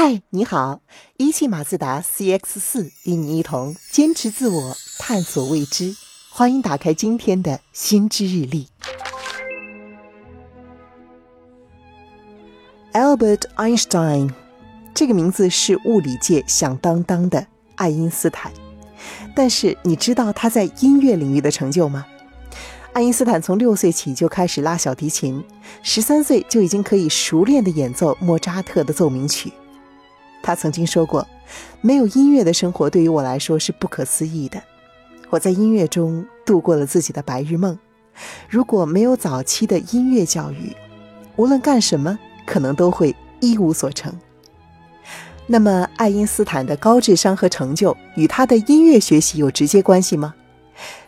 嗨，你好！一汽马自达 CX 四与你一同坚持自我，探索未知。欢迎打开今天的心知日历。Albert Einstein，这个名字是物理界响当当的爱因斯坦。但是你知道他在音乐领域的成就吗？爱因斯坦从六岁起就开始拉小提琴，十三岁就已经可以熟练地演奏莫扎特的奏鸣曲。他曾经说过：“没有音乐的生活对于我来说是不可思议的。我在音乐中度过了自己的白日梦。如果没有早期的音乐教育，无论干什么，可能都会一无所成。”那么，爱因斯坦的高智商和成就与他的音乐学习有直接关系吗？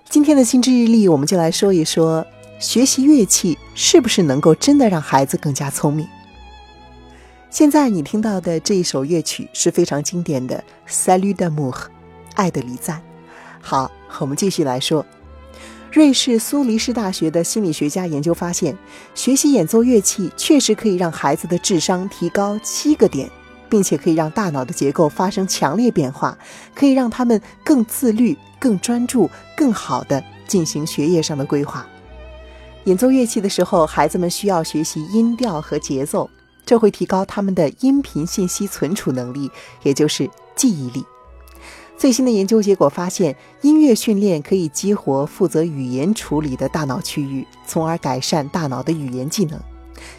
今天的心智日历，我们就来说一说，学习乐器是不是能够真的让孩子更加聪明。现在你听到的这一首乐曲是非常经典的《Salut d'amour》，爱的礼赞。好，我们继续来说。瑞士苏黎世大学的心理学家研究发现，学习演奏乐器确实可以让孩子的智商提高七个点，并且可以让大脑的结构发生强烈变化，可以让他们更自律、更专注、更好地进行学业上的规划。演奏乐器的时候，孩子们需要学习音调和节奏。这会提高他们的音频信息存储能力，也就是记忆力。最新的研究结果发现，音乐训练可以激活负责语言处理的大脑区域，从而改善大脑的语言技能。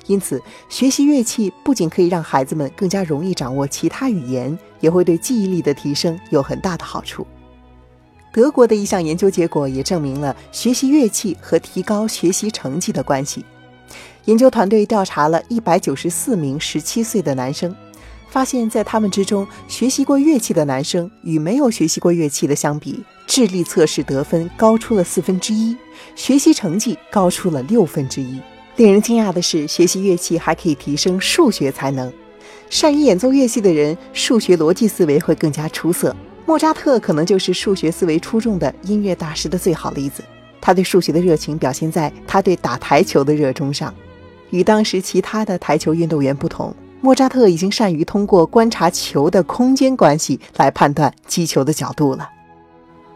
因此，学习乐器不仅可以让孩子们更加容易掌握其他语言，也会对记忆力的提升有很大的好处。德国的一项研究结果也证明了学习乐器和提高学习成绩的关系。研究团队调查了一百九十四名十七岁的男生，发现，在他们之中，学习过乐器的男生与没有学习过乐器的相比，智力测试得分高出了四分之一，学习成绩高出了六分之一。令人惊讶的是，学习乐器还可以提升数学才能。善于演奏乐器的人，数学逻辑思维会更加出色。莫扎特可能就是数学思维出众的音乐大师的最好例子。他对数学的热情表现在他对打台球的热衷上。与当时其他的台球运动员不同，莫扎特已经善于通过观察球的空间关系来判断击球的角度了。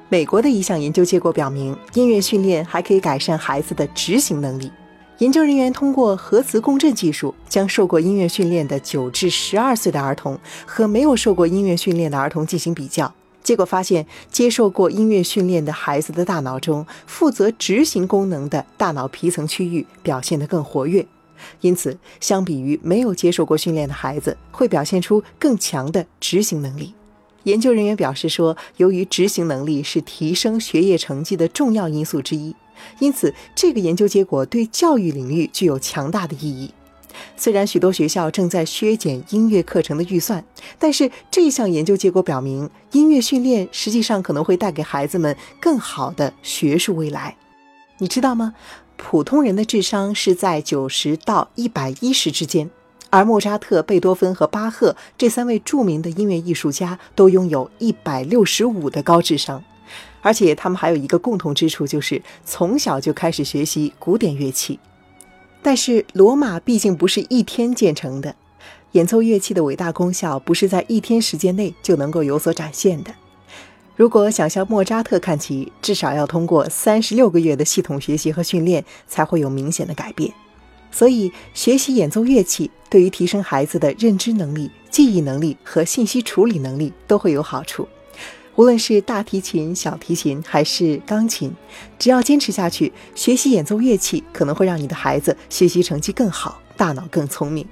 美国的一项研究结果表明，音乐训练还可以改善孩子的执行能力。研究人员通过核磁共振技术，将受过音乐训练的九至十二岁的儿童和没有受过音乐训练的儿童进行比较，结果发现，接受过音乐训练的孩子的大脑中，负责执行功能的大脑皮层区域表现得更活跃。因此，相比于没有接受过训练的孩子，会表现出更强的执行能力。研究人员表示说，由于执行能力是提升学业成绩的重要因素之一，因此这个研究结果对教育领域具有强大的意义。虽然许多学校正在削减音乐课程的预算，但是这项研究结果表明，音乐训练实际上可能会带给孩子们更好的学术未来。你知道吗？普通人的智商是在九十到一百一十之间，而莫扎特、贝多芬和巴赫这三位著名的音乐艺术家都拥有一百六十五的高智商，而且他们还有一个共同之处，就是从小就开始学习古典乐器。但是罗马毕竟不是一天建成的，演奏乐器的伟大功效不是在一天时间内就能够有所展现的。如果想向莫扎特看齐，至少要通过三十六个月的系统学习和训练，才会有明显的改变。所以，学习演奏乐器对于提升孩子的认知能力、记忆能力和信息处理能力都会有好处。无论是大提琴、小提琴还是钢琴，只要坚持下去，学习演奏乐器可能会让你的孩子学习成绩更好，大脑更聪明。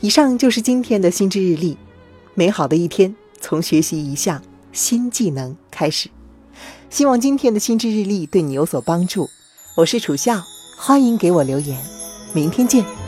以上就是今天的心智日历。美好的一天，从学习一项。新技能开始，希望今天的心智日历对你有所帮助。我是楚笑，欢迎给我留言，明天见。